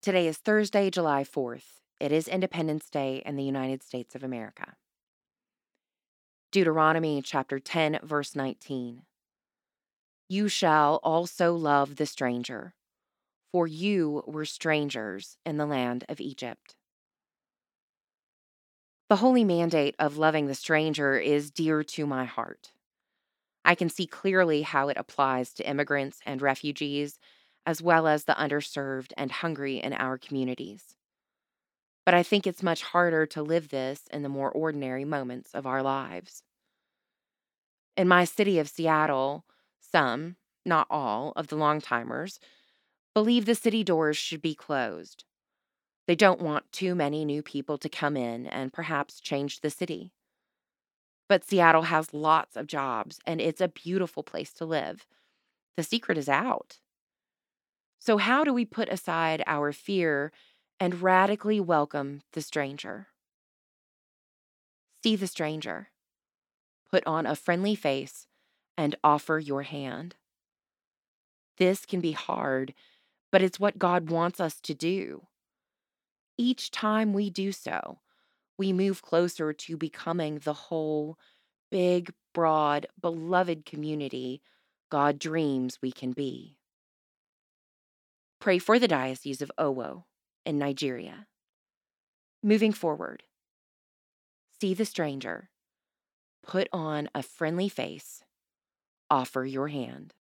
Today is Thursday, July 4th. It is Independence Day in the United States of America. Deuteronomy chapter 10, verse 19. You shall also love the stranger, for you were strangers in the land of Egypt. The holy mandate of loving the stranger is dear to my heart. I can see clearly how it applies to immigrants and refugees, as well as the underserved and hungry in our communities. But I think it's much harder to live this in the more ordinary moments of our lives. In my city of Seattle, some, not all, of the longtimers believe the city doors should be closed. They don't want too many new people to come in and perhaps change the city. But Seattle has lots of jobs and it's a beautiful place to live. The secret is out. So, how do we put aside our fear and radically welcome the stranger? See the stranger, put on a friendly face, and offer your hand. This can be hard, but it's what God wants us to do. Each time we do so, we move closer to becoming the whole, big, broad, beloved community God dreams we can be. Pray for the Diocese of Owo in Nigeria. Moving forward, see the stranger, put on a friendly face, offer your hand.